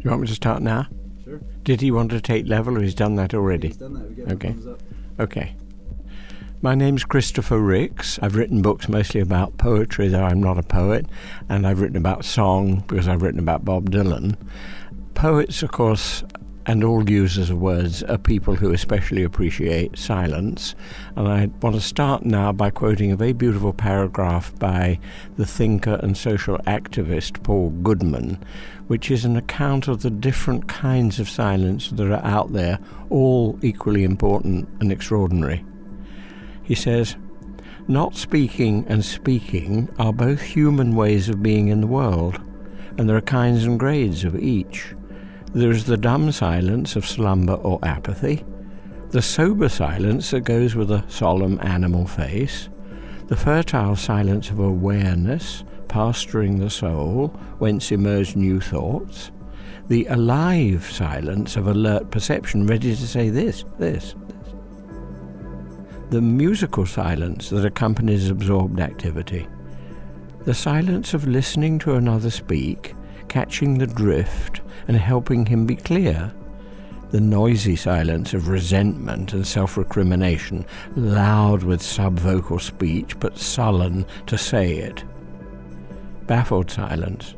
You want me to start now? Sure. Did he want to take level or he's done that already? He's done that. Okay. Okay. My name's Christopher Ricks. I've written books mostly about poetry, though I'm not a poet, and I've written about song because I've written about Bob Dylan. Poets, of course, and all users of words are people who especially appreciate silence. And I want to start now by quoting a very beautiful paragraph by the thinker and social activist Paul Goodman, which is an account of the different kinds of silence that are out there, all equally important and extraordinary. He says, Not speaking and speaking are both human ways of being in the world, and there are kinds and grades of each. There is the dumb silence of slumber or apathy, the sober silence that goes with a solemn animal face, the fertile silence of awareness, pasturing the soul, whence emerge new thoughts, the alive silence of alert perception, ready to say this, this, this. The musical silence that accompanies absorbed activity, the silence of listening to another speak, catching the drift, and helping him be clear. The noisy silence of resentment and self recrimination, loud with subvocal speech, but sullen to say it. Baffled silence.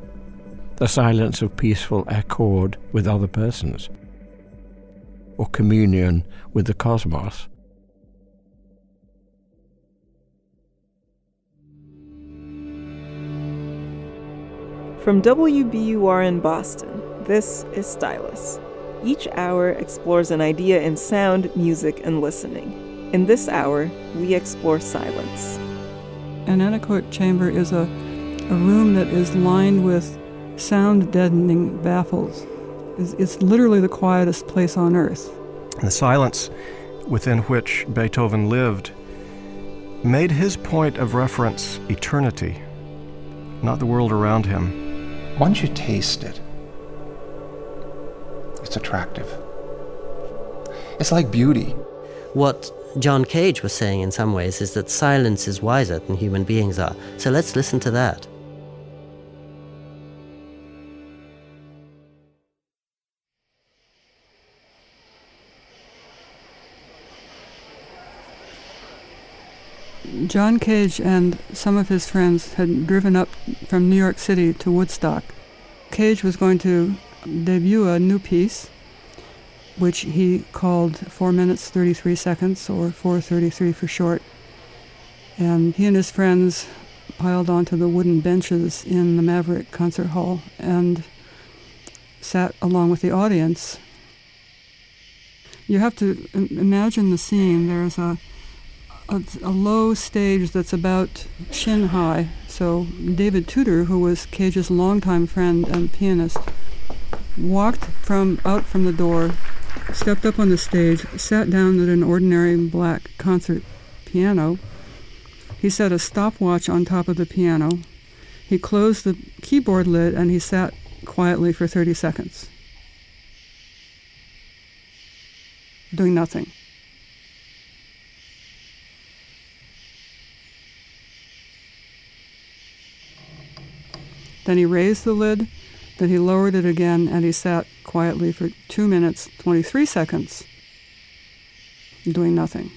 The silence of peaceful accord with other persons, or communion with the cosmos. From WBUR in Boston, this is Stylus. Each hour explores an idea in sound, music, and listening. In this hour, we explore silence. An anechoic chamber is a, a room that is lined with sound deadening baffles. It's, it's literally the quietest place on earth. The silence within which Beethoven lived made his point of reference eternity, not the world around him. Once you taste it, it's attractive. It's like beauty. What John Cage was saying in some ways is that silence is wiser than human beings are. So let's listen to that. John Cage and some of his friends had driven up from New York City to Woodstock. Cage was going to debut a new piece, which he called 4 minutes 33 seconds, or 433 for short. And he and his friends piled onto the wooden benches in the Maverick Concert Hall and sat along with the audience. You have to imagine the scene. There's a a, a low stage that's about shin high. So David Tudor, who was Cage's longtime friend and pianist, walked from out from the door, stepped up on the stage, sat down at an ordinary black concert piano. He set a stopwatch on top of the piano. He closed the keyboard lid and he sat quietly for 30 seconds, doing nothing. Then he raised the lid, then he lowered it again, and he sat quietly for 2 minutes 23 seconds, doing nothing.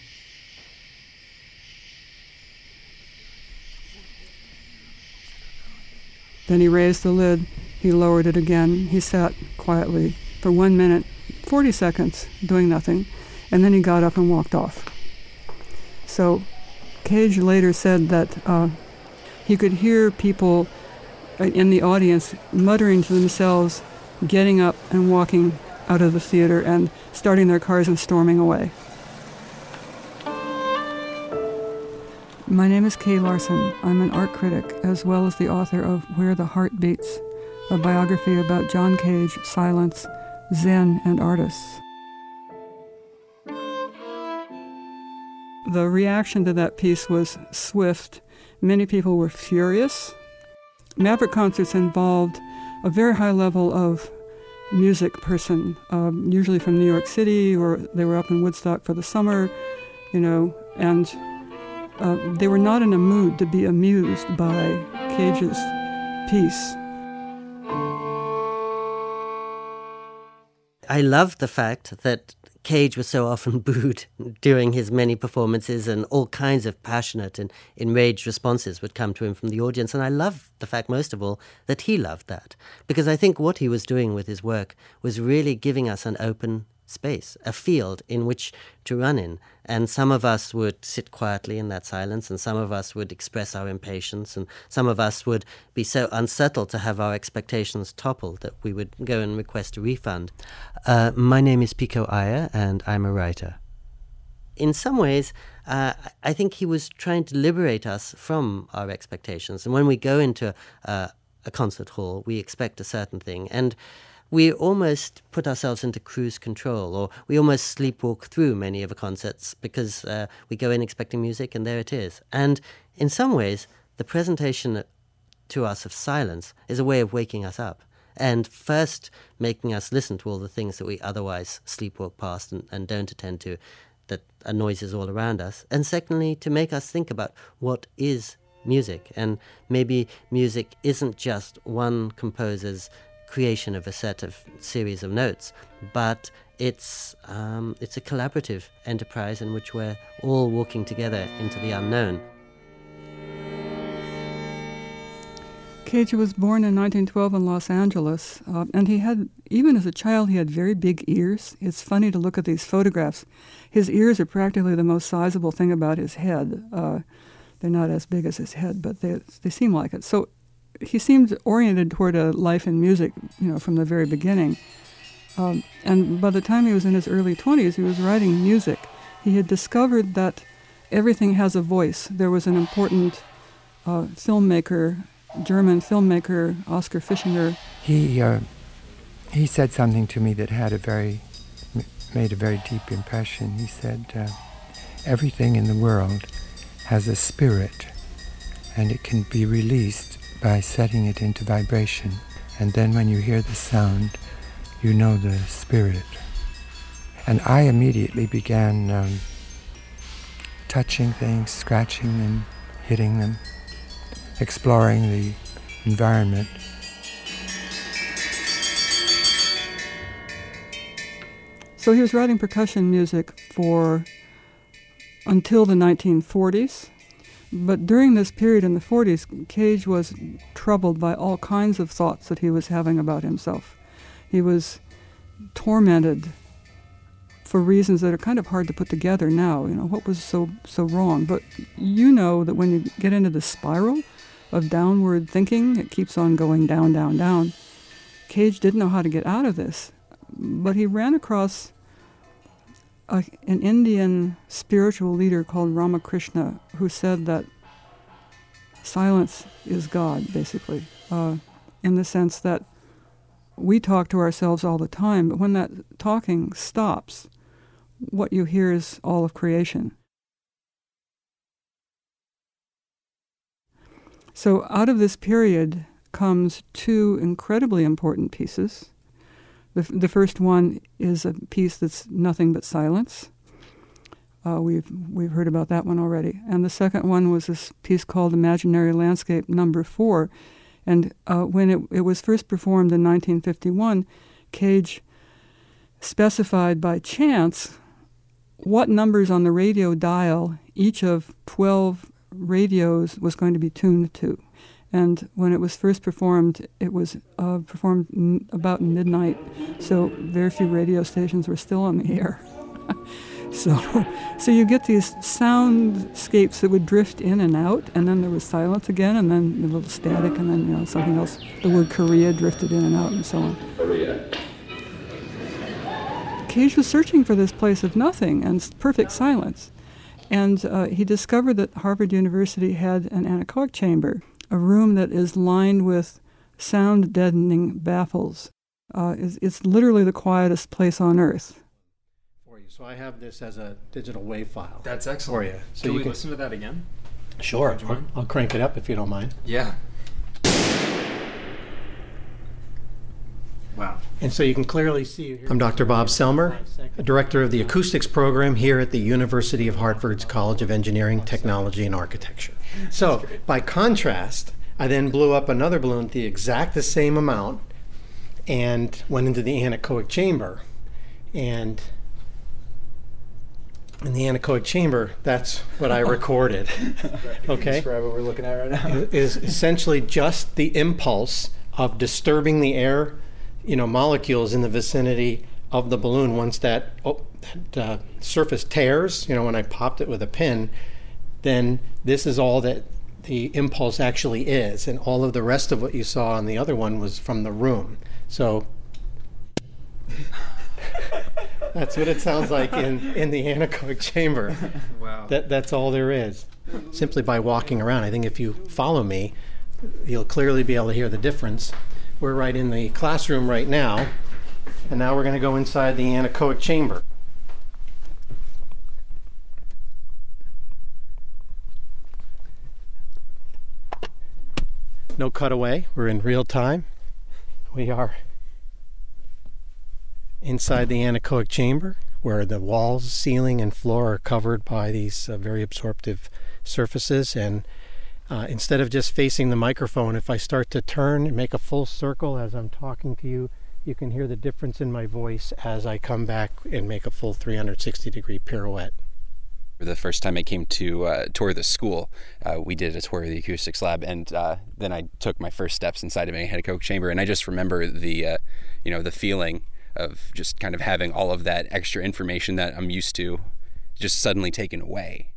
Then he raised the lid, he lowered it again, he sat quietly for 1 minute 40 seconds, doing nothing, and then he got up and walked off. So Cage later said that uh, he could hear people in the audience muttering to themselves, getting up and walking out of the theater and starting their cars and storming away. My name is Kay Larson. I'm an art critic as well as the author of Where the Heart Beats, a biography about John Cage, silence, Zen, and artists. The reaction to that piece was swift. Many people were furious. Maverick concerts involved a very high level of music person, um, usually from New York City, or they were up in Woodstock for the summer, you know, and uh, they were not in a mood to be amused by Cage's piece. I love the fact that Cage was so often booed during his many performances, and all kinds of passionate and enraged responses would come to him from the audience. And I love the fact, most of all, that he loved that. Because I think what he was doing with his work was really giving us an open space, a field in which to run in. And some of us would sit quietly in that silence, and some of us would express our impatience, and some of us would be so unsettled to have our expectations toppled that we would go and request a refund. Uh, my name is Pico Iyer, and I'm a writer. In some ways, uh, I think he was trying to liberate us from our expectations. And when we go into uh, a concert hall, we expect a certain thing. And we almost put ourselves into cruise control, or we almost sleepwalk through many of the concerts because uh, we go in expecting music and there it is. And in some ways, the presentation to us of silence is a way of waking us up and first making us listen to all the things that we otherwise sleepwalk past and, and don't attend to that are noises all around us. And secondly, to make us think about what is music. And maybe music isn't just one composer's creation of a set of series of notes, but it's um, it's a collaborative enterprise in which we're all walking together into the unknown. Cage was born in 1912 in Los Angeles, uh, and he had, even as a child, he had very big ears. It's funny to look at these photographs. His ears are practically the most sizable thing about his head. Uh, they're not as big as his head, but they, they seem like it. So he seemed oriented toward a life in music, you know, from the very beginning. Um, and by the time he was in his early 20s, he was writing music. He had discovered that everything has a voice. There was an important uh, filmmaker, German filmmaker, Oskar Fischinger. He uh, he said something to me that had a very made a very deep impression. He said, uh, "Everything in the world has a spirit, and it can be released by setting it into vibration. And then when you hear the sound, you know the spirit. And I immediately began um, touching things, scratching them, hitting them, exploring the environment. So he was writing percussion music for until the 1940s. But during this period in the 40s, Cage was troubled by all kinds of thoughts that he was having about himself. He was tormented for reasons that are kind of hard to put together now. You know, what was so so wrong? But you know that when you get into the spiral of downward thinking, it keeps on going down, down, down. Cage didn't know how to get out of this, but he ran across a, an Indian spiritual leader called Ramakrishna who said that silence is God, basically, uh, in the sense that we talk to ourselves all the time, but when that talking stops, what you hear is all of creation. So, out of this period comes two incredibly important pieces the, the first one is a piece that's nothing but silence. Uh, we've we've heard about that one already. And the second one was this piece called Imaginary Landscape Number Four. And uh, when it, it was first performed in 1951, Cage specified by chance what numbers on the radio dial each of 12 radios was going to be tuned to. And when it was first performed, it was uh, performed n- about midnight, so very few radio stations were still on the air. so, so you get these soundscapes that would drift in and out, and then there was silence again, and then a little static, and then you know something else. The word Korea drifted in and out, and so on. Korea. Cage was searching for this place of nothing and perfect silence, and uh, he discovered that Harvard University had an anechoic chamber a room that is lined with sound deadening baffles. Uh, it's, it's, literally the quietest place on earth. For you. So I have this as a digital wave file. That's excellent. For you. So can you we can... listen to that again? Sure. I'll, I'll crank it up if you don't mind. Yeah. Wow. And so you can clearly see. I'm Dr. Bob Celmer, director of the acoustics program here at the University of Hartford's College of Engineering, Technology, and Architecture. So, by contrast, I then blew up another balloon the exact the same amount and went into the anechoic chamber. And in the anechoic chamber, that's what I recorded. okay? Describe what we're looking at right now. is essentially just the impulse of disturbing the air, you know, molecules in the vicinity of the balloon once that, oh, that uh, surface tears, you know, when I popped it with a pin, then this is all that the impulse actually is. And all of the rest of what you saw on the other one was from the room. So that's what it sounds like in, in the anechoic chamber. Wow. That, that's all there is. Simply by walking around. I think if you follow me, you'll clearly be able to hear the difference. We're right in the classroom right now, and now we're going to go inside the anechoic chamber. No cutaway, we're in real time. We are inside the anechoic chamber where the walls, ceiling, and floor are covered by these uh, very absorptive surfaces. And uh, instead of just facing the microphone, if I start to turn and make a full circle as I'm talking to you, you can hear the difference in my voice as I come back and make a full 360 degree pirouette. The first time I came to uh, tour the school, uh, we did a tour of the acoustics lab, and uh, then I took my first steps inside of a anechoic chamber, and I just remember the, uh, you know, the feeling of just kind of having all of that extra information that I'm used to just suddenly taken away.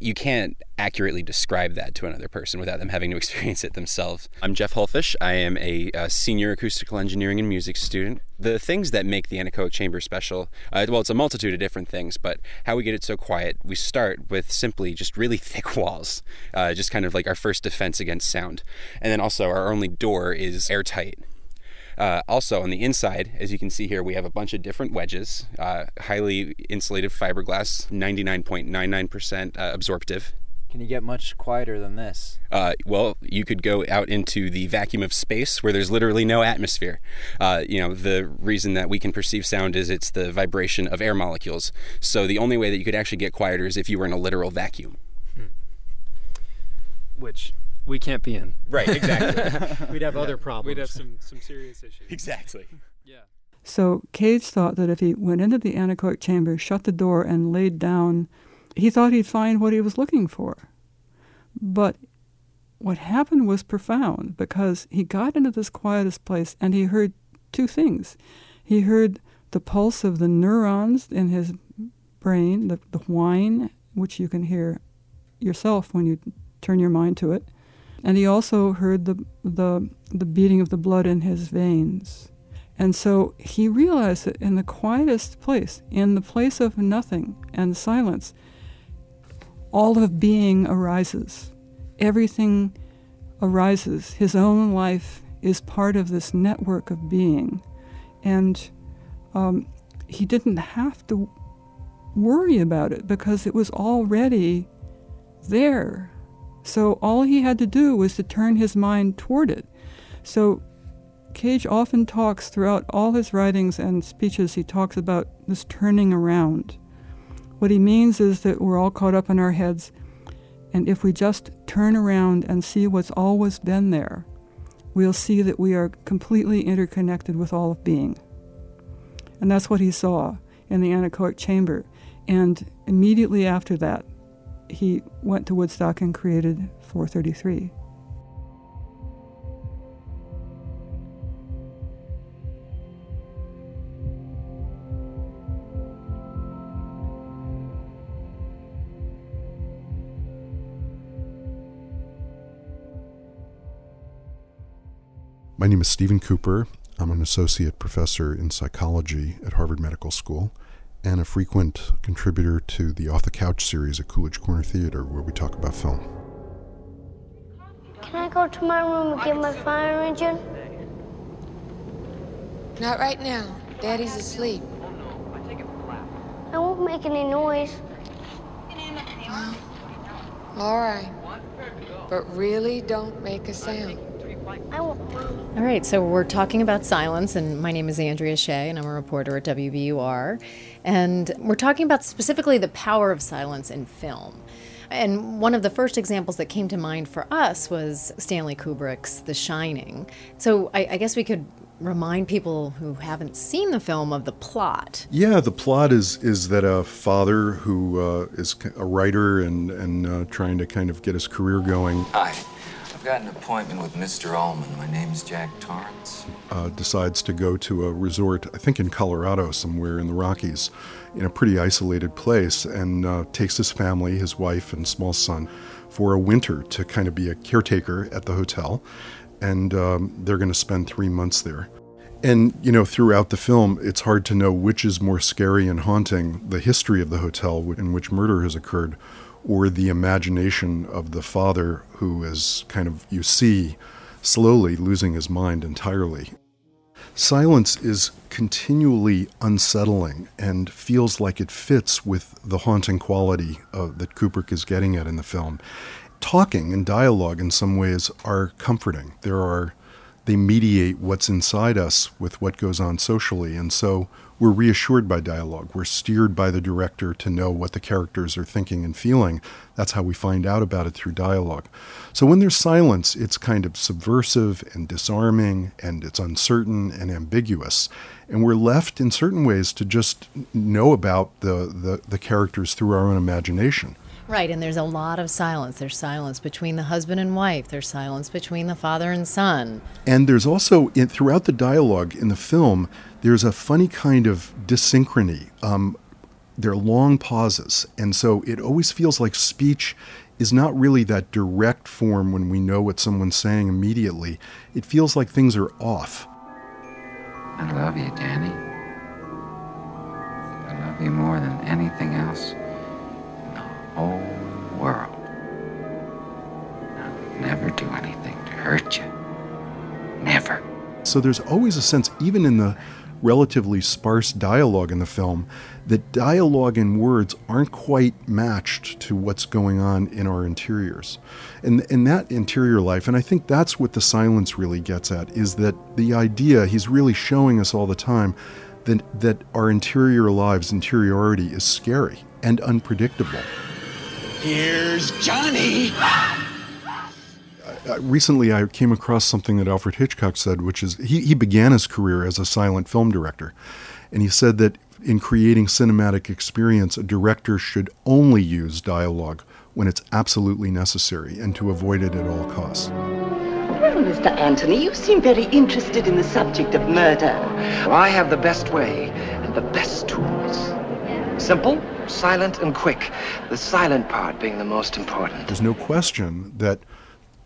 You can't accurately describe that to another person without them having to experience it themselves. I'm Jeff Hulfish. I am a, a senior acoustical engineering and music student. The things that make the anechoic chamber special, uh, well, it's a multitude of different things, but how we get it so quiet, we start with simply just really thick walls, uh, just kind of like our first defense against sound. And then also, our only door is airtight. Uh, also, on the inside, as you can see here, we have a bunch of different wedges, uh, highly insulated fiberglass, 99.99% uh, absorptive. Can you get much quieter than this? Uh, well, you could go out into the vacuum of space where there's literally no atmosphere. Uh, you know, the reason that we can perceive sound is it's the vibration of air molecules. So the only way that you could actually get quieter is if you were in a literal vacuum. Which we can't be in. Right, exactly. We'd have other problems. We'd have some, some serious issues. exactly. Yeah. So Cage thought that if he went into the anechoic chamber, shut the door, and laid down, he thought he'd find what he was looking for. But what happened was profound because he got into this quietest place and he heard two things. He heard the pulse of the neurons in his brain, the, the whine, which you can hear yourself when you turn your mind to it. And he also heard the, the, the beating of the blood in his veins. And so he realized that in the quietest place, in the place of nothing and silence, all of being arises. Everything arises. His own life is part of this network of being. And um, he didn't have to worry about it because it was already there. So all he had to do was to turn his mind toward it. So Cage often talks throughout all his writings and speeches, he talks about this turning around. What he means is that we're all caught up in our heads, and if we just turn around and see what's always been there, we'll see that we are completely interconnected with all of being. And that's what he saw in the anechoic chamber. And immediately after that, he went to Woodstock and created 433. My name is Steven Cooper. I'm an associate professor in psychology at Harvard Medical School and a frequent contributor to the Off the Couch series at Coolidge Corner Theater, where we talk about film. Can I go to my room and get my fire engine? Not right now. Daddy's asleep. I won't make any noise. All right. But really don't make a sound. I won't. All right, so we're talking about silence, and my name is Andrea Shea, and I'm a reporter at WBUR. And we're talking about specifically the power of silence in film. And one of the first examples that came to mind for us was Stanley Kubrick's The Shining. So I, I guess we could remind people who haven't seen the film of the plot. Yeah, the plot is is that a father who uh, is a writer and and uh, trying to kind of get his career going. Hi, I've got an appointment with Mr. Ullman. My name's Jack Torrance. Uh, decides to go to a resort, I think in Colorado, somewhere in the Rockies, in a pretty isolated place, and uh, takes his family, his wife and small son, for a winter to kind of be a caretaker at the hotel and um, they're going to spend three months there. And, you know, throughout the film, it's hard to know which is more scary and haunting the history of the hotel in which murder has occurred, or the imagination of the father who is kind of, you see, slowly losing his mind entirely. Silence is continually unsettling and feels like it fits with the haunting quality uh, that Kubrick is getting at in the film talking and dialogue in some ways are comforting. There are they mediate what's inside us with what goes on socially and so we're reassured by dialogue. We're steered by the director to know what the characters are thinking and feeling. That's how we find out about it through dialogue. So when there's silence, it's kind of subversive and disarming and it's uncertain and ambiguous. And we're left in certain ways to just know about the, the, the characters through our own imagination. Right, and there's a lot of silence. There's silence between the husband and wife. There's silence between the father and son. And there's also, in, throughout the dialogue in the film, there's a funny kind of dyssynchrony. Um, there are long pauses, and so it always feels like speech is not really that direct form when we know what someone's saying immediately. It feels like things are off. I love you, Danny. I love you more than anything else whole world. I'll never do anything to hurt you. Never. So there's always a sense, even in the relatively sparse dialogue in the film, that dialogue and words aren't quite matched to what's going on in our interiors. And in that interior life, and I think that's what the silence really gets at, is that the idea he's really showing us all the time that, that our interior lives, interiority is scary and unpredictable. Here's Johnny. Uh, recently, I came across something that Alfred Hitchcock said, which is he, he began his career as a silent film director. And he said that in creating cinematic experience, a director should only use dialogue when it's absolutely necessary and to avoid it at all costs. Well, Mr. Anthony, you seem very interested in the subject of murder. Well, I have the best way and the best tools. Simple, silent, and quick. The silent part being the most important. There's no question that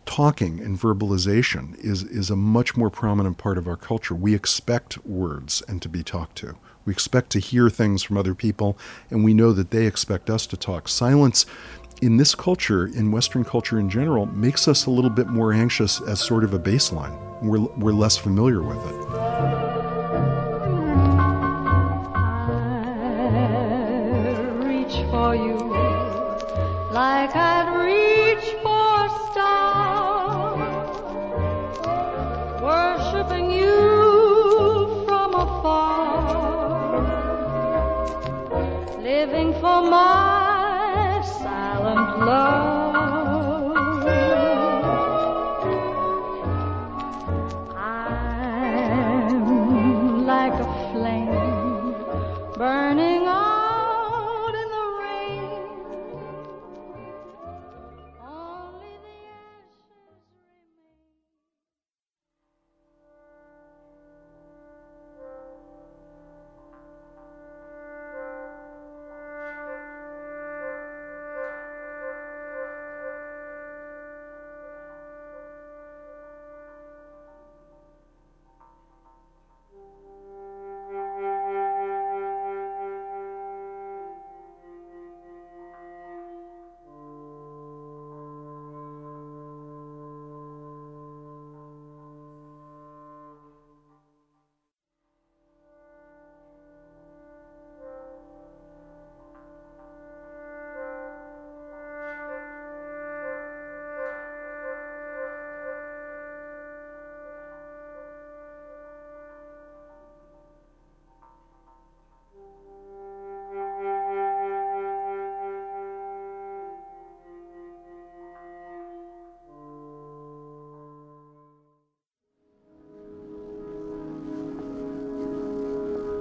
talking and verbalization is, is a much more prominent part of our culture. We expect words and to be talked to. We expect to hear things from other people, and we know that they expect us to talk. Silence in this culture, in Western culture in general, makes us a little bit more anxious as sort of a baseline. We're, we're less familiar with it. Like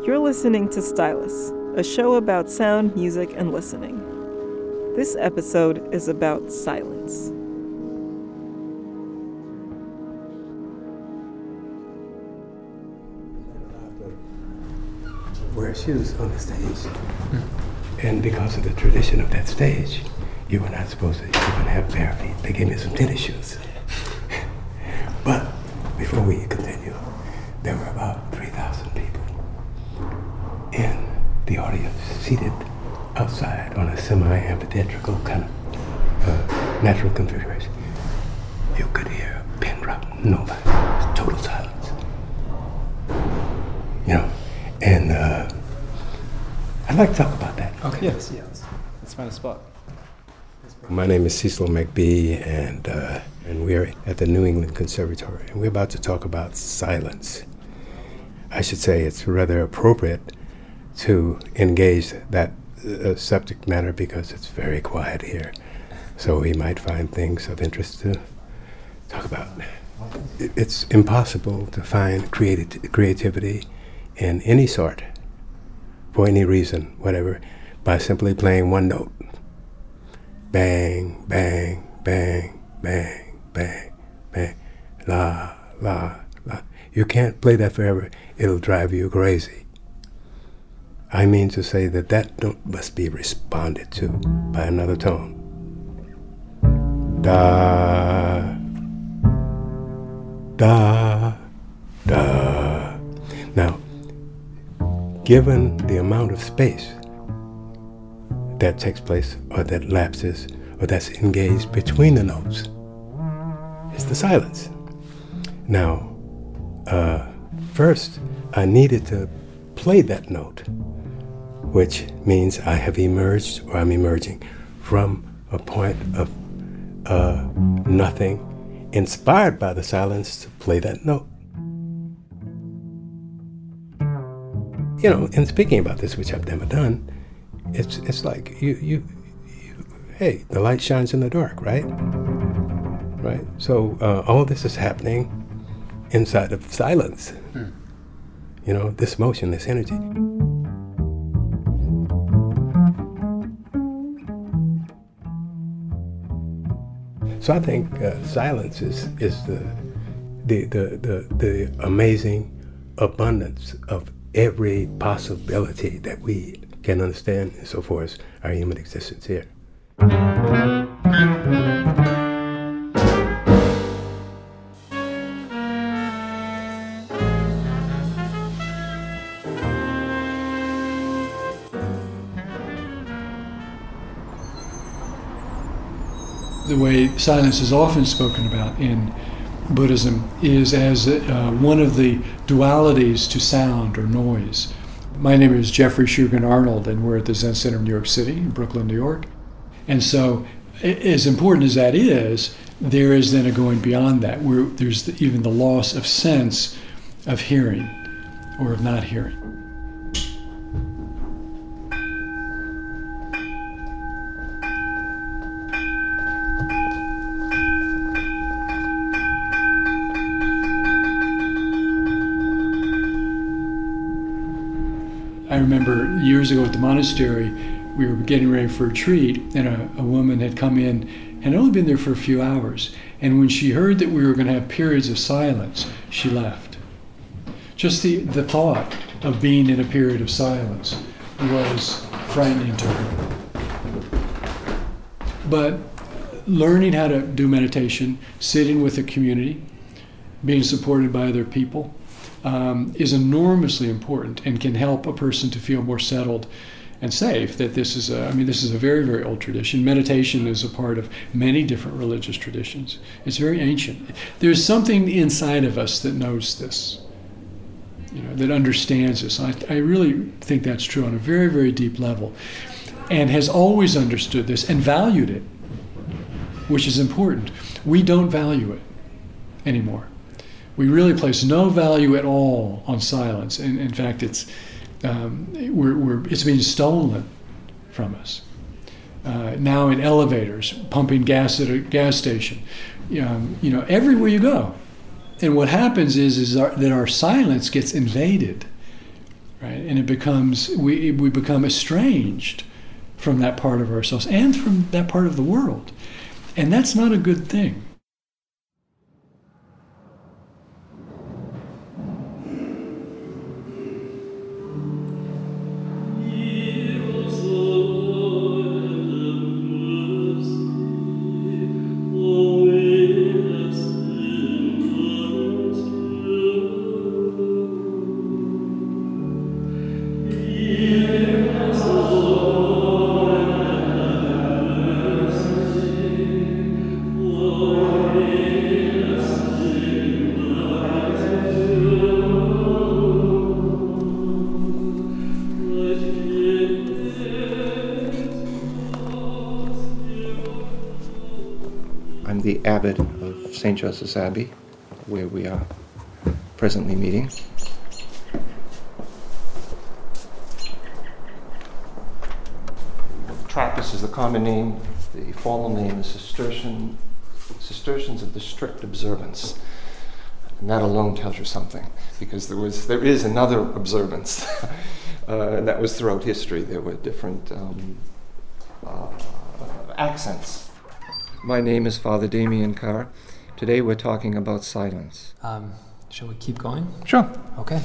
You're listening to Stylus, a show about sound, music, and listening. This episode is about silence. wear shoes on the stage. And because of the tradition of that stage, you were not supposed to even have bare feet. They gave me some tennis shoes. I'd like to talk about that. Okay. Yes, yes. Let's find a spot. My name is Cecil McBee, and uh, and we're at the New England Conservatory, and we're about to talk about silence. I should say it's rather appropriate to engage that uh, subject matter because it's very quiet here, so we might find things of interest to talk about. It's impossible to find creati- creativity in any sort, for any reason, whatever, by simply playing one note. Bang, bang, bang, bang, bang, bang, la, la, la. You can't play that forever. It'll drive you crazy. I mean to say that that note must be responded to by another tone. Da, da, da. Now, given the amount of space that takes place or that lapses or that's engaged between the notes is the silence. Now, uh, first, I needed to play that note, which means I have emerged or I'm emerging from a point of uh, nothing, inspired by the silence to play that note. You know, in speaking about this, which I've never done, it's it's like you you, you hey, the light shines in the dark, right? Right. So uh, all this is happening inside of silence. Hmm. You know, this motion, this energy. So I think uh, silence is is the the, the the the amazing abundance of every possibility that we can understand and so forth as our human existence here. the way silence is often spoken about in Buddhism is as uh, one of the dualities to sound or noise. My name is Geoffrey Shugen Arnold, and we're at the Zen Center of New York City, in Brooklyn, New York. And so, as important as that is, there is then a going beyond that, where there's the, even the loss of sense of hearing or of not hearing. Monastery, we were getting ready for a retreat, and a, a woman had come in and only been there for a few hours. And when she heard that we were going to have periods of silence, she left. Just the, the thought of being in a period of silence was frightening to her. But learning how to do meditation, sitting with a community, being supported by other people, um, is enormously important and can help a person to feel more settled and safe that this is a, I mean this is a very very old tradition. Meditation is a part of many different religious traditions. It's very ancient. There's something inside of us that knows this you know that understands this. I, I really think that's true on a very very deep level and has always understood this and valued it which is important. We don't value it anymore. We really place no value at all on silence. And in fact, it's um, we're, we're, it's being stolen from us. Uh, now in elevators, pumping gas at a gas station, um, you know, everywhere you go. And what happens is, is our, that our silence gets invaded right? And it becomes we we become estranged from that part of ourselves and from that part of the world, and that's not a good thing. The abbot of St. Joseph's Abbey, where we are presently meeting. Trappist is the common name. The formal name is Cistercian, Cistercians of the Strict Observance. And that alone tells you something, because there was there is another observance, uh, and that was throughout history. There were different um, uh, accents. My name is Father Damian Carr. Today we're talking about silence. Um, shall we keep going? Sure. Okay.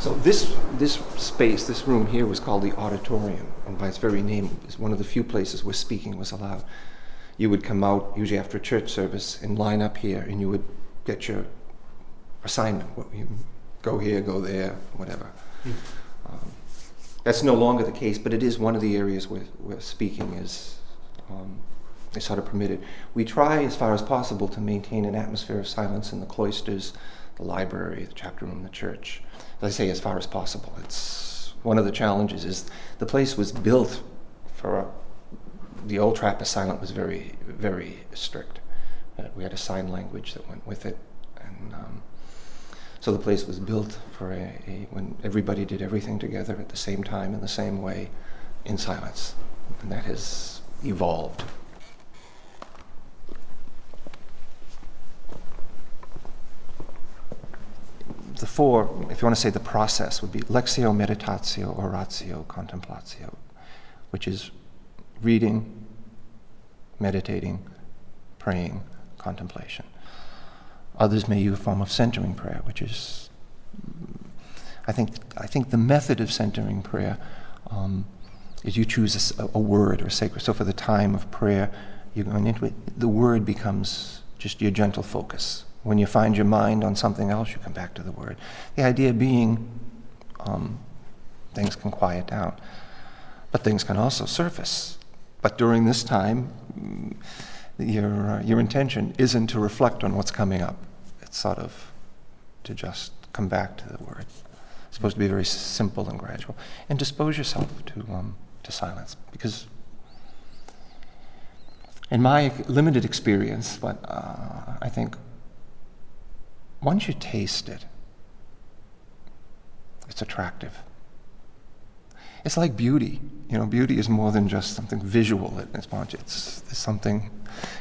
So this this space, this room here, was called the auditorium, and by its very name, is one of the few places where speaking was allowed. You would come out usually after a church service and line up here, and you would get your assignment. What you go here, go there, whatever. Um, that's no longer the case, but it is one of the areas where, where speaking is um, is sort of permitted. We try as far as possible to maintain an atmosphere of silence in the cloisters, the library, the chapter room, the church. As I say, as far as possible. It's one of the challenges is the place was built for a, the old Trappist silent was very, very strict. We had a sign language that went with it, and um, so the place was built for a, a when everybody did everything together at the same time in the same way, in silence, and that has evolved. the four, if you want to say the process, would be lectio, meditatio, oratio, contemplatio, which is reading, meditating, praying, contemplation. Others may use a form of centering prayer, which is, I think, I think the method of centering prayer um, is you choose a, a word or a sacred. So for the time of prayer, you're going into it, the word becomes just your gentle focus. When you find your mind on something else, you come back to the word. The idea being um, things can quiet down, but things can also surface. But during this time, your, uh, your intention isn't to reflect on what's coming up. It's sort of to just come back to the word. It's supposed to be very simple and gradual. And dispose yourself to, um, to silence. Because in my limited experience, but uh, I think once you taste it, it's attractive. It's like beauty. You know, beauty is more than just something visual. It's, it's, it's something,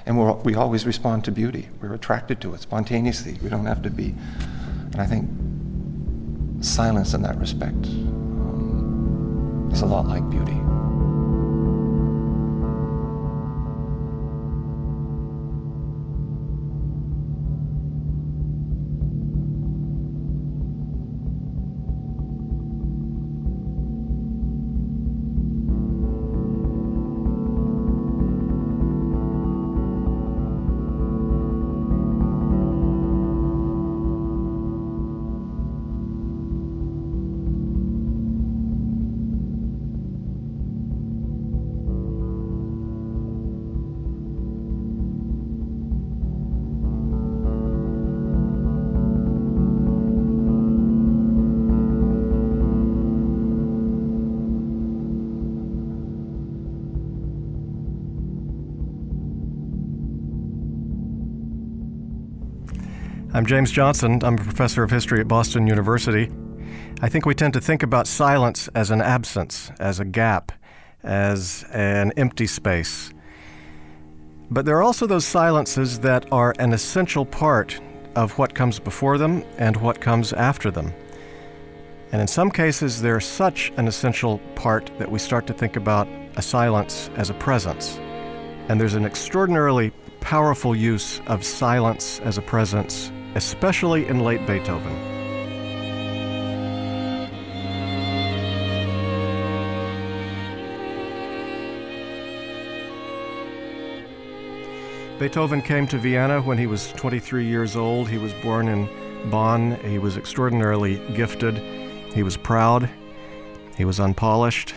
and we we always respond to beauty. We're attracted to it spontaneously. We don't have to be. And I think silence in that respect um, is a lot like beauty. I'm James Johnson. I'm a professor of history at Boston University. I think we tend to think about silence as an absence, as a gap, as an empty space. But there are also those silences that are an essential part of what comes before them and what comes after them. And in some cases, they're such an essential part that we start to think about a silence as a presence. And there's an extraordinarily powerful use of silence as a presence, especially in late Beethoven. Beethoven came to Vienna when he was 23 years old. He was born in Bonn. He was extraordinarily gifted. He was proud. He was unpolished.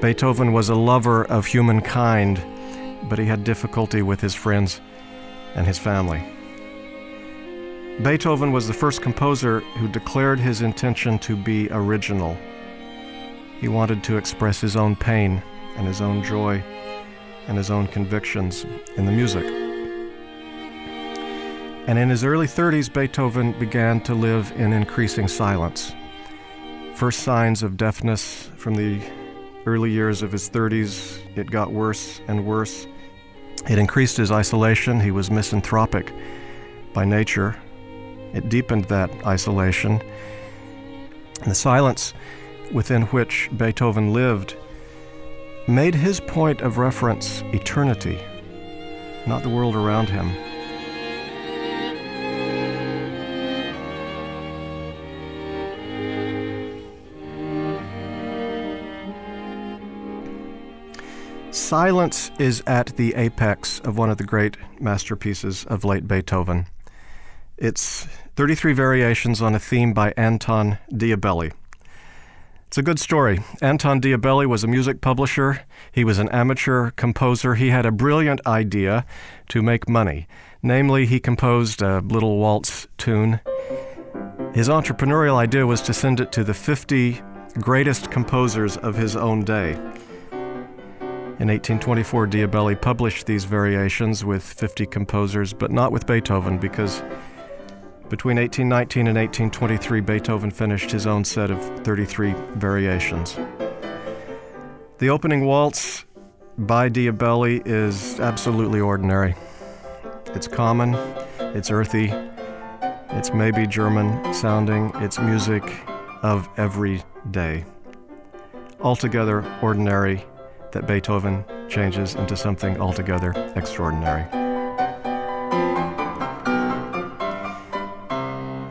Beethoven was a lover of humankind, but he had difficulty with his friends and his family. Beethoven was the first composer who declared his intention to be original. He wanted to express his own pain and his own joy and his own convictions in the music. And in his early 30s, Beethoven began to live in increasing silence. First signs of deafness from the early years of his 30s, it got worse and worse. It increased his isolation. He was misanthropic by nature. It deepened that isolation. And the silence within which Beethoven lived made his point of reference eternity, not the world around him. Silence is at the apex of one of the great masterpieces of late Beethoven. It's 33 variations on a theme by Anton Diabelli. It's a good story. Anton Diabelli was a music publisher. He was an amateur composer. He had a brilliant idea to make money. Namely, he composed a little waltz tune. His entrepreneurial idea was to send it to the 50 greatest composers of his own day. In 1824, Diabelli published these variations with 50 composers, but not with Beethoven because between 1819 and 1823, Beethoven finished his own set of 33 variations. The opening waltz by Diabelli is absolutely ordinary. It's common, it's earthy, it's maybe German sounding, it's music of every day. Altogether ordinary that Beethoven changes into something altogether extraordinary.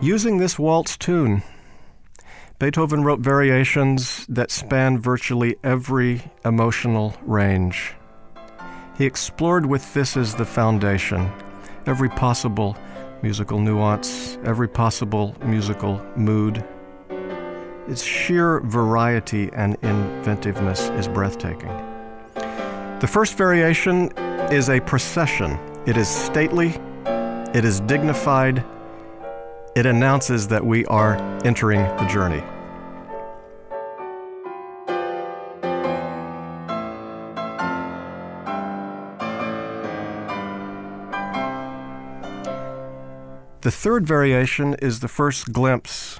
Using this waltz tune, Beethoven wrote variations that span virtually every emotional range. He explored with this as the foundation every possible musical nuance, every possible musical mood. Its sheer variety and inventiveness is breathtaking. The first variation is a procession. It is stately, it is dignified, it announces that we are entering the journey. The third variation is the first glimpse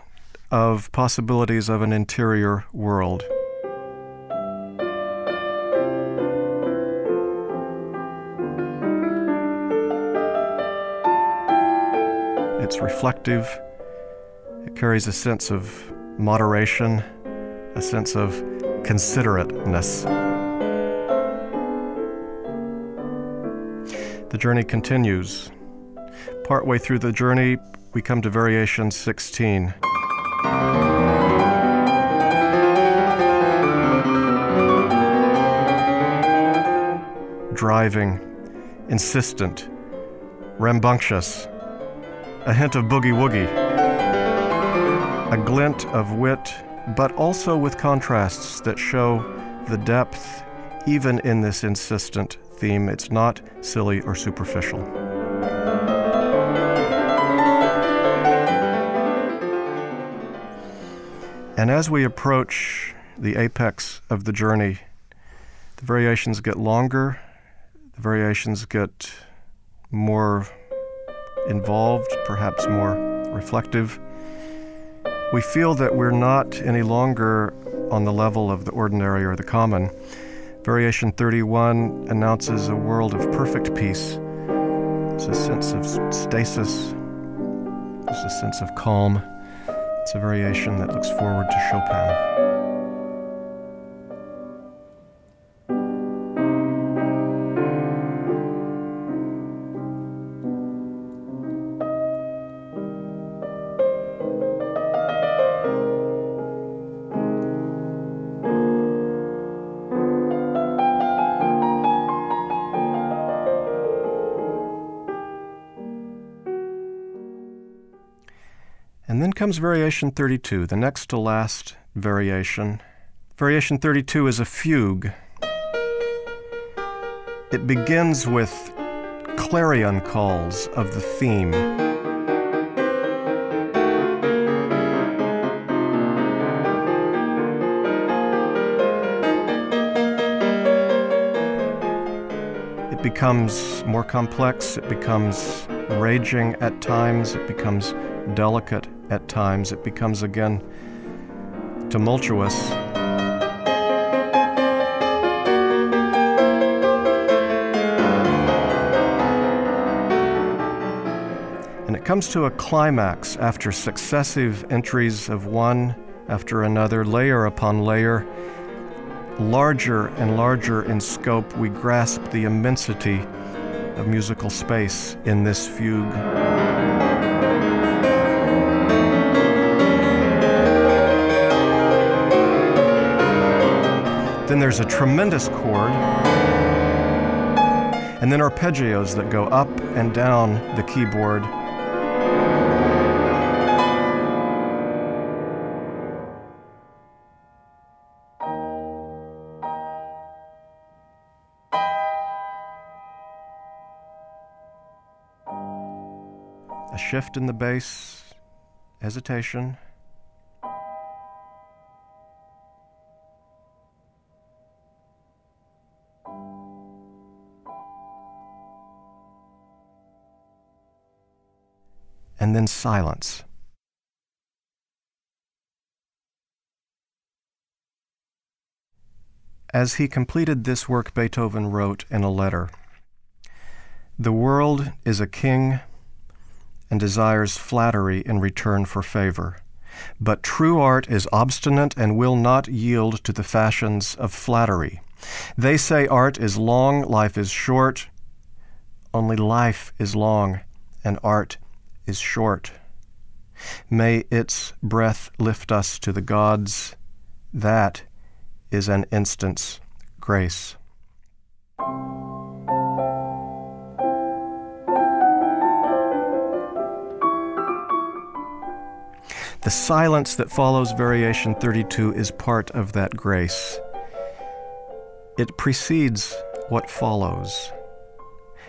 of possibilities of an interior world. It's reflective. It carries a sense of moderation, a sense of considerateness. The journey continues. Partway through the journey, we come to variation 16. Driving, insistent, rambunctious, a hint of boogie woogie, a glint of wit, but also with contrasts that show the depth even in this insistent theme. It's not silly or superficial. And as we approach the apex of the journey, the variations get longer, the variations get more involved, perhaps more reflective. We feel that we're not any longer on the level of the ordinary or the common. Variation 31 announces a world of perfect peace. It's a sense of stasis, it's a sense of calm. It's a variation that looks forward to Chopin. Comes variation 32, the next to last variation. Variation 32 is a fugue. It begins with clarion calls of the theme. It becomes more complex, it becomes raging at times, it becomes delicate at times, it becomes again tumultuous. And it comes to a climax after successive entries of one after another, layer upon layer. Larger and larger in scope, we grasp the immensity of musical space in this fugue. Then there's a tremendous chord, and then arpeggios that go up and down the keyboard. A shift in the bass, hesitation. And then silence. As he completed this work, Beethoven wrote in a letter The world is a king and desires flattery in return for favor. But true art is obstinate and will not yield to the fashions of flattery. They say art is long, life is short. Only life is long, and art is short. May its breath lift us to the gods. That is an instant's grace. The silence that follows variation 32 is part of that grace. It precedes what follows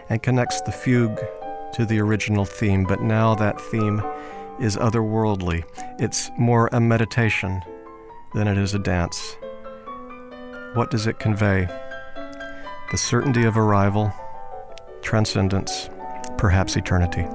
and connects the fugue to the original theme, but now that theme is otherworldly. It's more a meditation than it is a dance. What does it convey? The certainty of arrival, transcendence, perhaps eternity.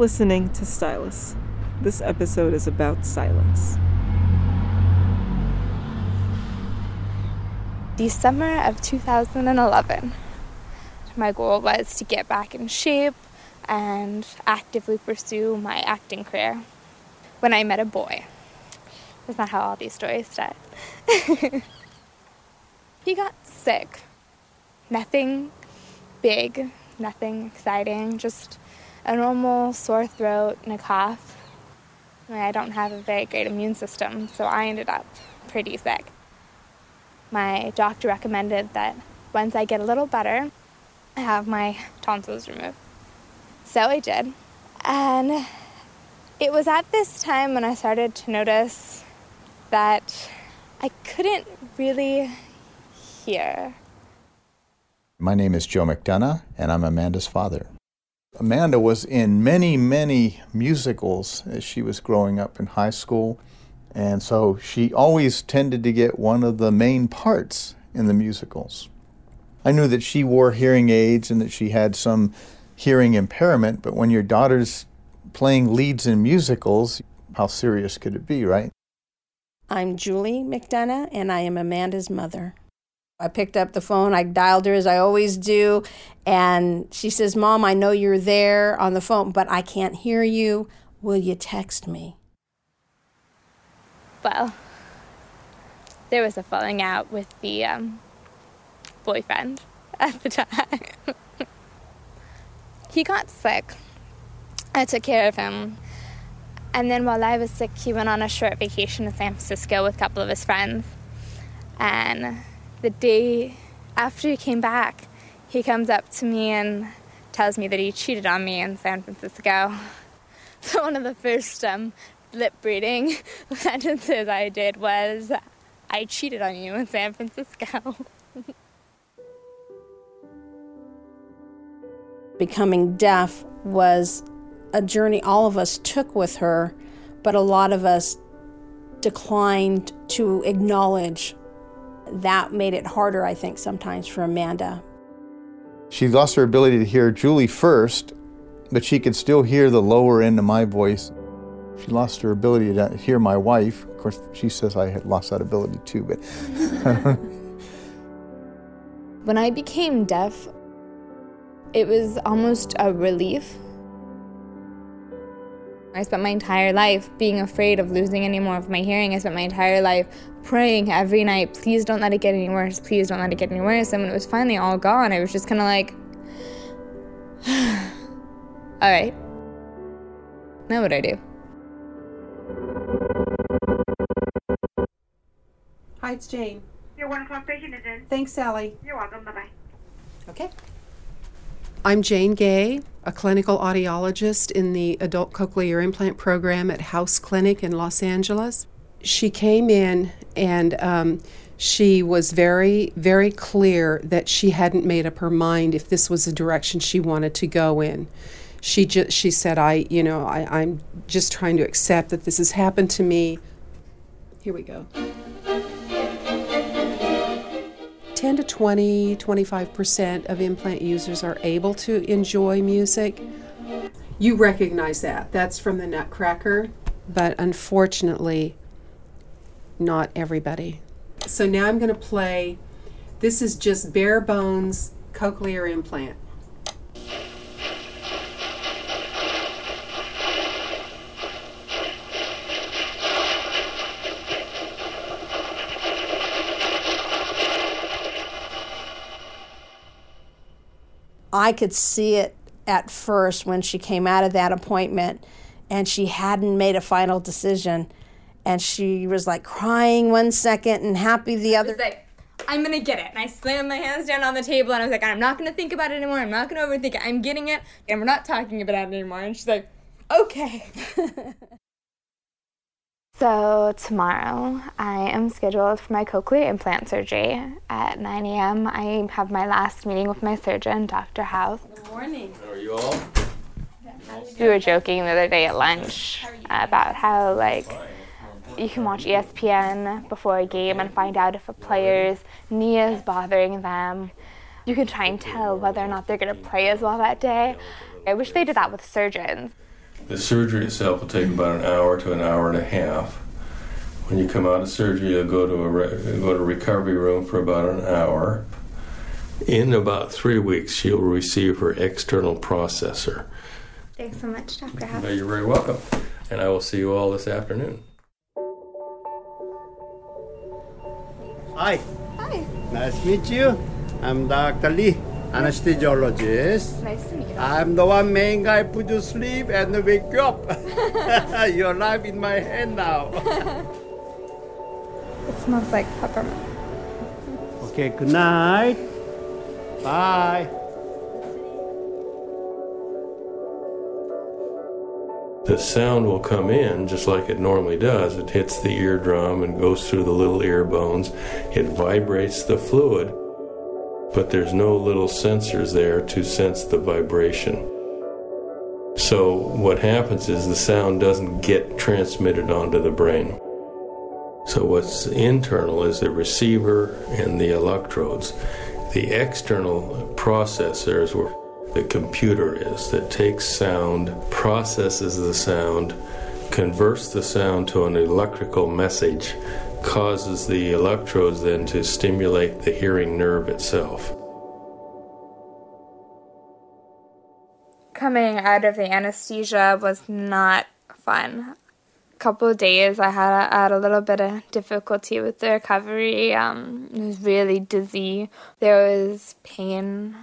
Listening to Stylus. This episode is about silence. December of 2011. My goal was to get back in shape and actively pursue my acting career when I met a boy. That's not how all these stories start. he got sick. Nothing big, nothing exciting, just a normal sore throat and a cough. I don't have a very great immune system, so I ended up pretty sick. My doctor recommended that once I get a little better, I have my tonsils removed. So I did. And it was at this time when I started to notice that I couldn't really hear. My name is Joe McDonough, and I'm Amanda's father. Amanda was in many, many musicals as she was growing up in high school, and so she always tended to get one of the main parts in the musicals. I knew that she wore hearing aids and that she had some hearing impairment, but when your daughter's playing leads in musicals, how serious could it be, right? I'm Julie McDonough, and I am Amanda's mother. I picked up the phone, I dialed her as I always do, and she says, Mom, I know you're there on the phone, but I can't hear you. Will you text me? Well, there was a falling out with the um, boyfriend at the time. he got sick. I took care of him. And then while I was sick, he went on a short vacation to San Francisco with a couple of his friends. And the day after he came back, he comes up to me and tells me that he cheated on me in San Francisco. So one of the first um, lip reading sentences I did was, I cheated on you in San Francisco. Becoming deaf was a journey all of us took with her, but a lot of us declined to acknowledge that made it harder, I think, sometimes for Amanda. She lost her ability to hear Julie first, but she could still hear the lower end of my voice. She lost her ability to hear my wife. Of course, she says I had lost that ability too, but. when I became deaf, it was almost a relief I spent my entire life being afraid of losing any more of my hearing. I spent my entire life praying every night, please don't let it get any worse, please don't let it get any worse. And when it was finally all gone, I was just kind of like, all right, now what do I do? Hi, it's Jane. Your one o'clock patient is in. Thanks, Sally. You're welcome. Bye bye. Okay. I'm Jane Gay, a clinical audiologist in the adult cochlear implant program at House Clinic in Los Angeles. She came in and um, she was very, very clear that she hadn't made up her mind if this was the direction she wanted to go in. She just she said, "I, you know, I, I'm just trying to accept that this has happened to me." Here we go. 10 to 20, 25% of implant users are able to enjoy music. You recognize that. That's from the Nutcracker. But unfortunately, not everybody. So now I'm going to play. This is just bare bones cochlear implant. I could see it at first when she came out of that appointment and she hadn't made a final decision. And she was like crying one second and happy the other. like, I'm gonna get it. And I slammed my hands down on the table and I was like, I'm not gonna think about it anymore. I'm not gonna overthink it. I'm getting it and we're not talking about it anymore. And she's like, okay. So, tomorrow I am scheduled for my cochlear implant surgery at 9 a.m. I have my last meeting with my surgeon, Dr. House. Good morning. How are you all? We were joking the other day at lunch about how, like, you can watch ESPN before a game and find out if a player's knee is bothering them. You can try and tell whether or not they're going to play as well that day. I wish they did that with surgeons. The surgery itself will take about an hour to an hour and a half. When you come out of surgery, you'll go to a re- go to recovery room for about an hour. In about three weeks, she'll receive her external processor. Thanks so much, Dr. House. You're very welcome, and I will see you all this afternoon. Hi. Hi. Nice to meet you. I'm Dr. Lee, anesthesiologist. Nice to meet you. I'm the one main guy put you to sleep and wake you up. Your life in my hand now. It smells like peppermint. okay, good night. Bye. The sound will come in just like it normally does. It hits the eardrum and goes through the little ear bones. It vibrates the fluid, but there's no little sensors there to sense the vibration. So, what happens is the sound doesn't get transmitted onto the brain. So, what's internal is the receiver and the electrodes. The external processor is where the computer is that takes sound, processes the sound, converts the sound to an electrical message, causes the electrodes then to stimulate the hearing nerve itself. Coming out of the anesthesia was not fun. A couple of days I had a, had a little bit of difficulty with the recovery. Um, it was really dizzy. There was pain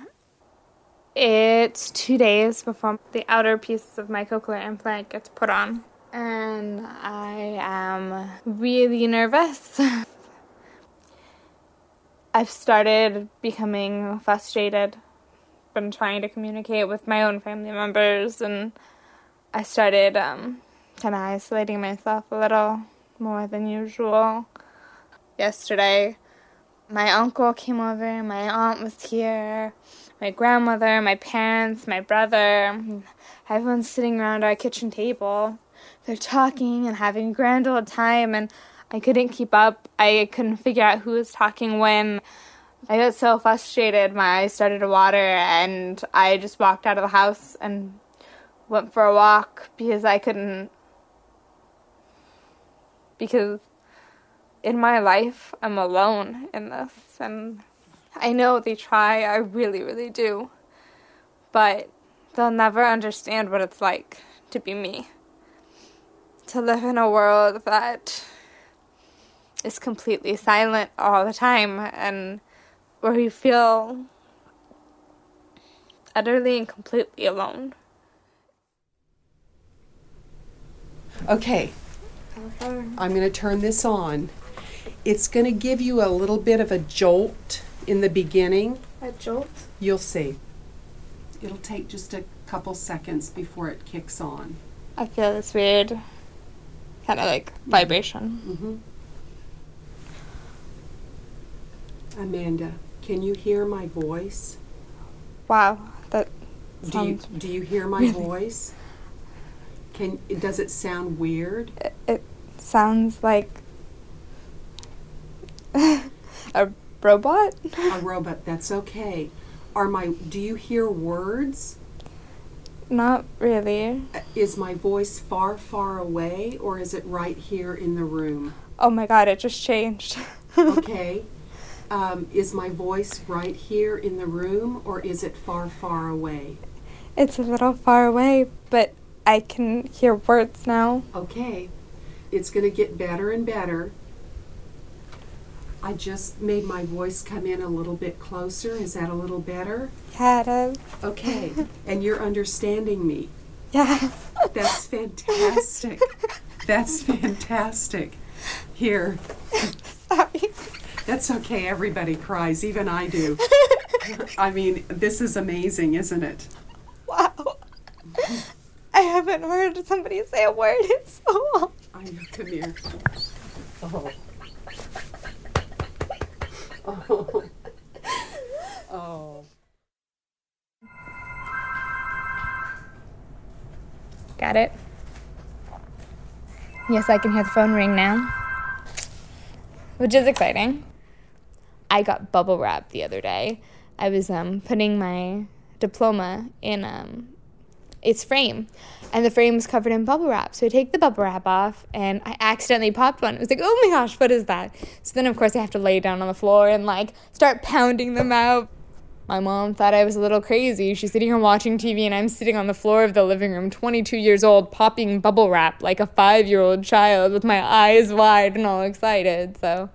it's two days before the outer piece of my cochlear implant gets put on. And I am really nervous. I've started becoming frustrated, been trying to communicate with my own family members, and I started um, kind of isolating myself a little more than usual. Yesterday, my uncle came over, my aunt was here, my grandmother, my parents, my brother. Everyone's sitting around our kitchen table. They're talking and having a grand old time, and I couldn't keep up. I couldn't figure out who was talking when. I got so frustrated, my eyes started to water, and I just walked out of the house and went for a walk because I couldn't. Because in my life, I'm alone in this, and I know they try, I really, really do. But they'll never understand what it's like to be me. To live in a world that is completely silent all the time and where you feel utterly and completely alone. Okay. I'm going to turn this on. It's going to give you a little bit of a jolt in the beginning. A jolt? You'll see. It'll take just a couple seconds before it kicks on. I feel this weird kind of like vibration. Mm-hmm. Amanda, can you hear my voice? Wow, that Do you, sounds do you hear my really- voice? Can it does it sound weird? It, it sounds like a robot. A robot. That's okay. Are my do you hear words? Not really. Is my voice far, far away, or is it right here in the room? Oh my god, it just changed. okay. Um, is my voice right here in the room, or is it far, far away? It's a little far away, but I can hear words now. Okay. It's going to get better and better. I just made my voice come in a little bit closer. Is that a little better? Yeah, it is. Okay. and you're understanding me. Yeah. That's fantastic. That's fantastic. Here. Sorry. That's okay. Everybody cries. Even I do. I mean, this is amazing, isn't it? Wow. I haven't heard somebody say a word in so long. I know. Come here. Oh. Oh. Got it. Yes, I can hear the phone ring now, which is exciting. I got bubble wrap the other day. I was um, putting my diploma in um, its frame. And the frame was covered in bubble wrap. So I take the bubble wrap off and I accidentally popped one. It was like, oh my gosh, what is that? So then, of course, I have to lay down on the floor and like start pounding them out. My mom thought I was a little crazy. She's sitting here watching TV, and I'm sitting on the floor of the living room, 22 years old, popping bubble wrap like a five year old child with my eyes wide and all excited. So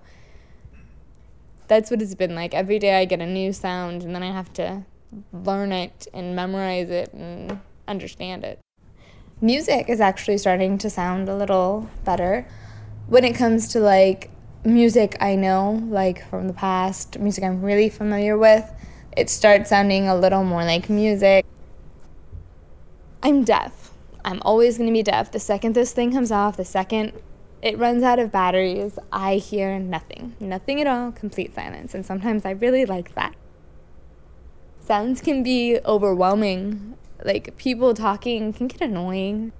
that's what it's been like. Every day I get a new sound, and then I have to learn it and memorize it and understand it. Music is actually starting to sound a little better. When it comes to like music I know, like from the past, music I'm really familiar with, it starts sounding a little more like music. I'm deaf. I'm always going to be deaf. The second this thing comes off, the second it runs out of batteries, I hear nothing. Nothing at all, complete silence. And sometimes I really like that. Sounds can be overwhelming. Like people talking can get annoying.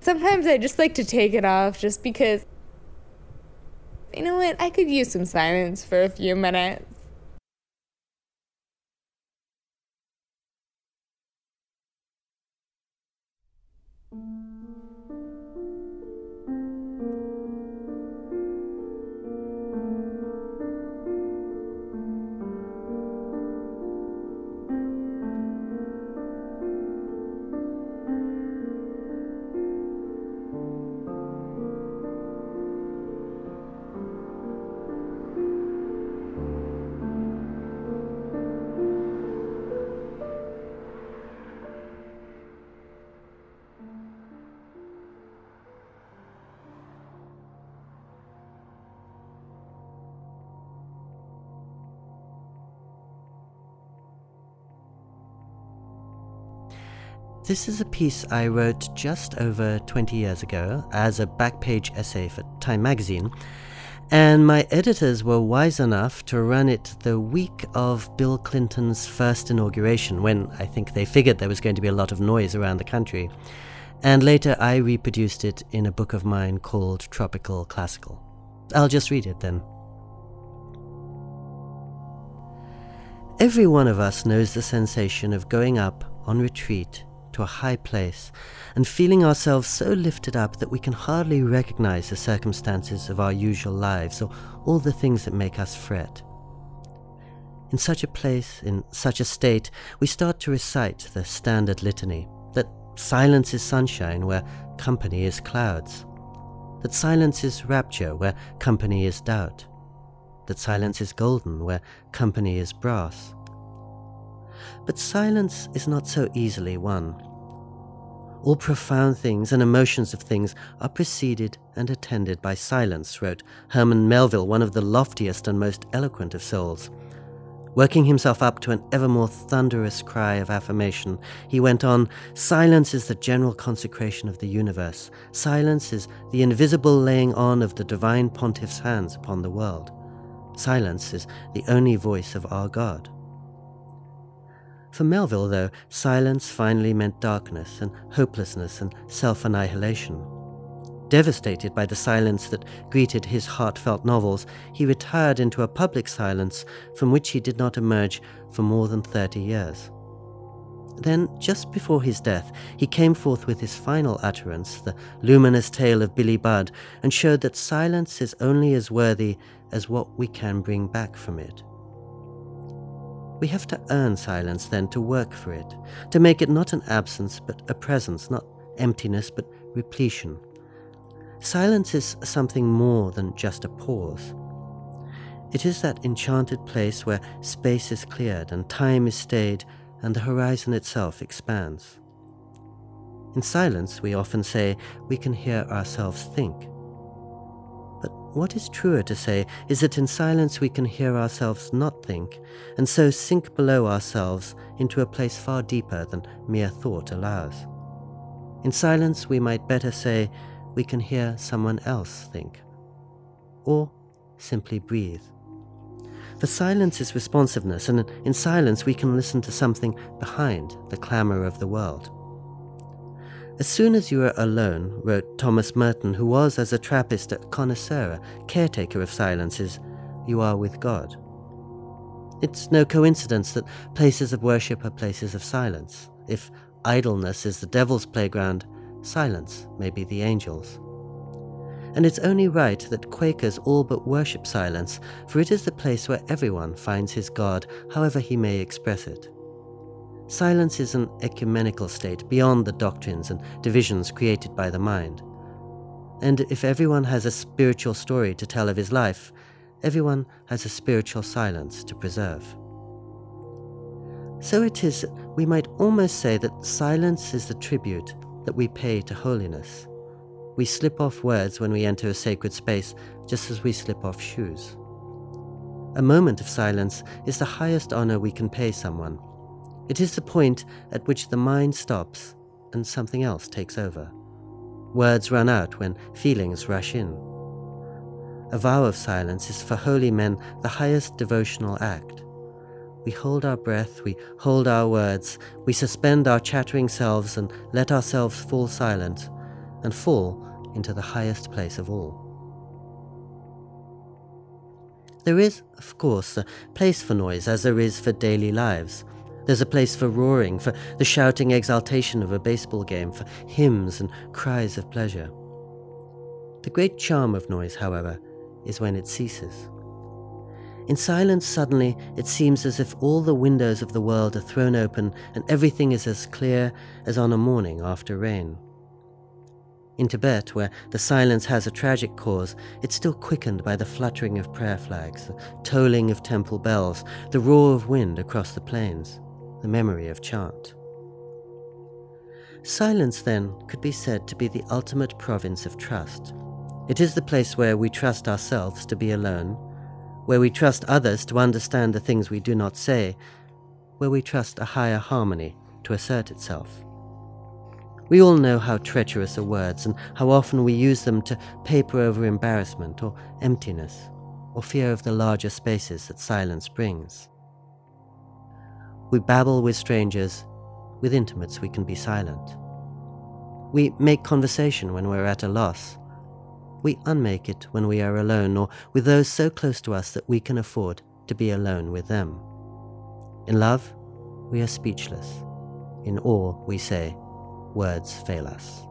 Sometimes I just like to take it off just because, you know what, I could use some silence for a few minutes. This is a piece I wrote just over 20 years ago as a back page essay for Time magazine, and my editors were wise enough to run it the week of Bill Clinton's first inauguration, when I think they figured there was going to be a lot of noise around the country. And later I reproduced it in a book of mine called Tropical Classical. I'll just read it then. Every one of us knows the sensation of going up on retreat to a high place and feeling ourselves so lifted up that we can hardly recognize the circumstances of our usual lives or all the things that make us fret. In such a place, in such a state, we start to recite the standard litany that silence is sunshine where company is clouds, that silence is rapture where company is doubt, that silence is golden where company is brass. But silence is not so easily won. All profound things and emotions of things are preceded and attended by silence, wrote Herman Melville, one of the loftiest and most eloquent of souls. Working himself up to an ever more thunderous cry of affirmation, he went on Silence is the general consecration of the universe. Silence is the invisible laying on of the divine pontiff's hands upon the world. Silence is the only voice of our God. For Melville, though, silence finally meant darkness and hopelessness and self annihilation. Devastated by the silence that greeted his heartfelt novels, he retired into a public silence from which he did not emerge for more than 30 years. Then, just before his death, he came forth with his final utterance, the luminous tale of Billy Budd, and showed that silence is only as worthy as what we can bring back from it. We have to earn silence then to work for it, to make it not an absence but a presence, not emptiness but repletion. Silence is something more than just a pause. It is that enchanted place where space is cleared and time is stayed and the horizon itself expands. In silence, we often say we can hear ourselves think. What is truer to say is that in silence we can hear ourselves not think, and so sink below ourselves into a place far deeper than mere thought allows. In silence we might better say we can hear someone else think, or simply breathe. For silence is responsiveness, and in silence we can listen to something behind the clamour of the world. As soon as you are alone, wrote Thomas Merton, who was, as a Trappist, a connoisseur, caretaker of silences, you are with God. It's no coincidence that places of worship are places of silence. If idleness is the devil's playground, silence may be the angel's. And it's only right that Quakers all but worship silence, for it is the place where everyone finds his God, however he may express it. Silence is an ecumenical state beyond the doctrines and divisions created by the mind. And if everyone has a spiritual story to tell of his life, everyone has a spiritual silence to preserve. So it is, we might almost say that silence is the tribute that we pay to holiness. We slip off words when we enter a sacred space, just as we slip off shoes. A moment of silence is the highest honor we can pay someone. It is the point at which the mind stops and something else takes over. Words run out when feelings rush in. A vow of silence is for holy men the highest devotional act. We hold our breath, we hold our words, we suspend our chattering selves and let ourselves fall silent, and fall into the highest place of all. There is, of course, a place for noise as there is for daily lives. There's a place for roaring, for the shouting exaltation of a baseball game, for hymns and cries of pleasure. The great charm of noise, however, is when it ceases. In silence, suddenly, it seems as if all the windows of the world are thrown open and everything is as clear as on a morning after rain. In Tibet, where the silence has a tragic cause, it's still quickened by the fluttering of prayer flags, the tolling of temple bells, the roar of wind across the plains, the memory of chant. Silence, then, could be said to be the ultimate province of trust. It is the place where we trust ourselves to be alone, where we trust others to understand the things we do not say, where we trust a higher harmony to assert itself. We all know how treacherous are words and how often we use them to paper over embarrassment or emptiness or fear of the larger spaces that silence brings. We babble with strangers, with intimates we can be silent. We make conversation when we're at a loss. We unmake it when we are alone or with those so close to us that we can afford to be alone with them. In love, we are speechless. In awe, we say, words fail us.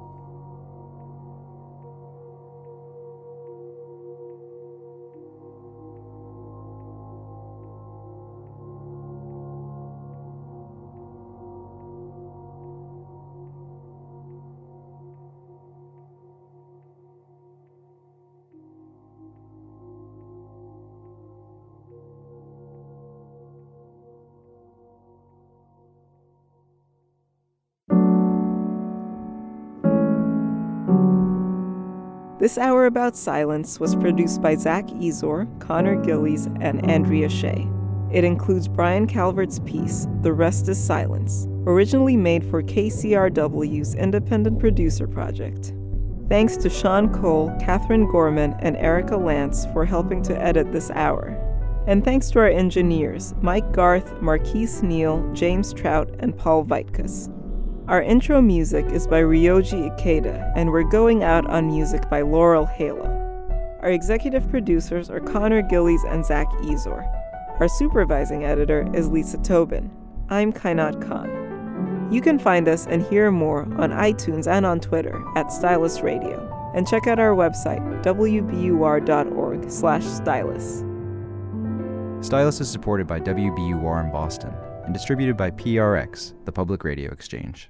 This Hour About Silence was produced by Zack Ezor, Conor Gillies, and Andrea Shea. It includes Brian Calvert's piece, The Rest is Silence, originally made for KCRW's Independent Producer Project. Thanks to Sean Cole, Katherine Gorman, and Erika Lantz for helping to edit this hour. And thanks to our engineers, Mike Garth, Marquise Neal, James Trout, and Paul Vaitkus. Our intro music is by Ryoji Ikeda, and we're going out on music by Laurel Halo. Our executive producers are Conor Gillies and Zack Ezor. Our supervising editor is Lisa Tobin. I'm Kainat Khan. You can find us and hear more on iTunes and on Twitter at Stylus Radio, and check out our website wbur.org slash stylus. Stylus is supported by WBUR in Boston and distributed by PRX, the Public Radio Exchange.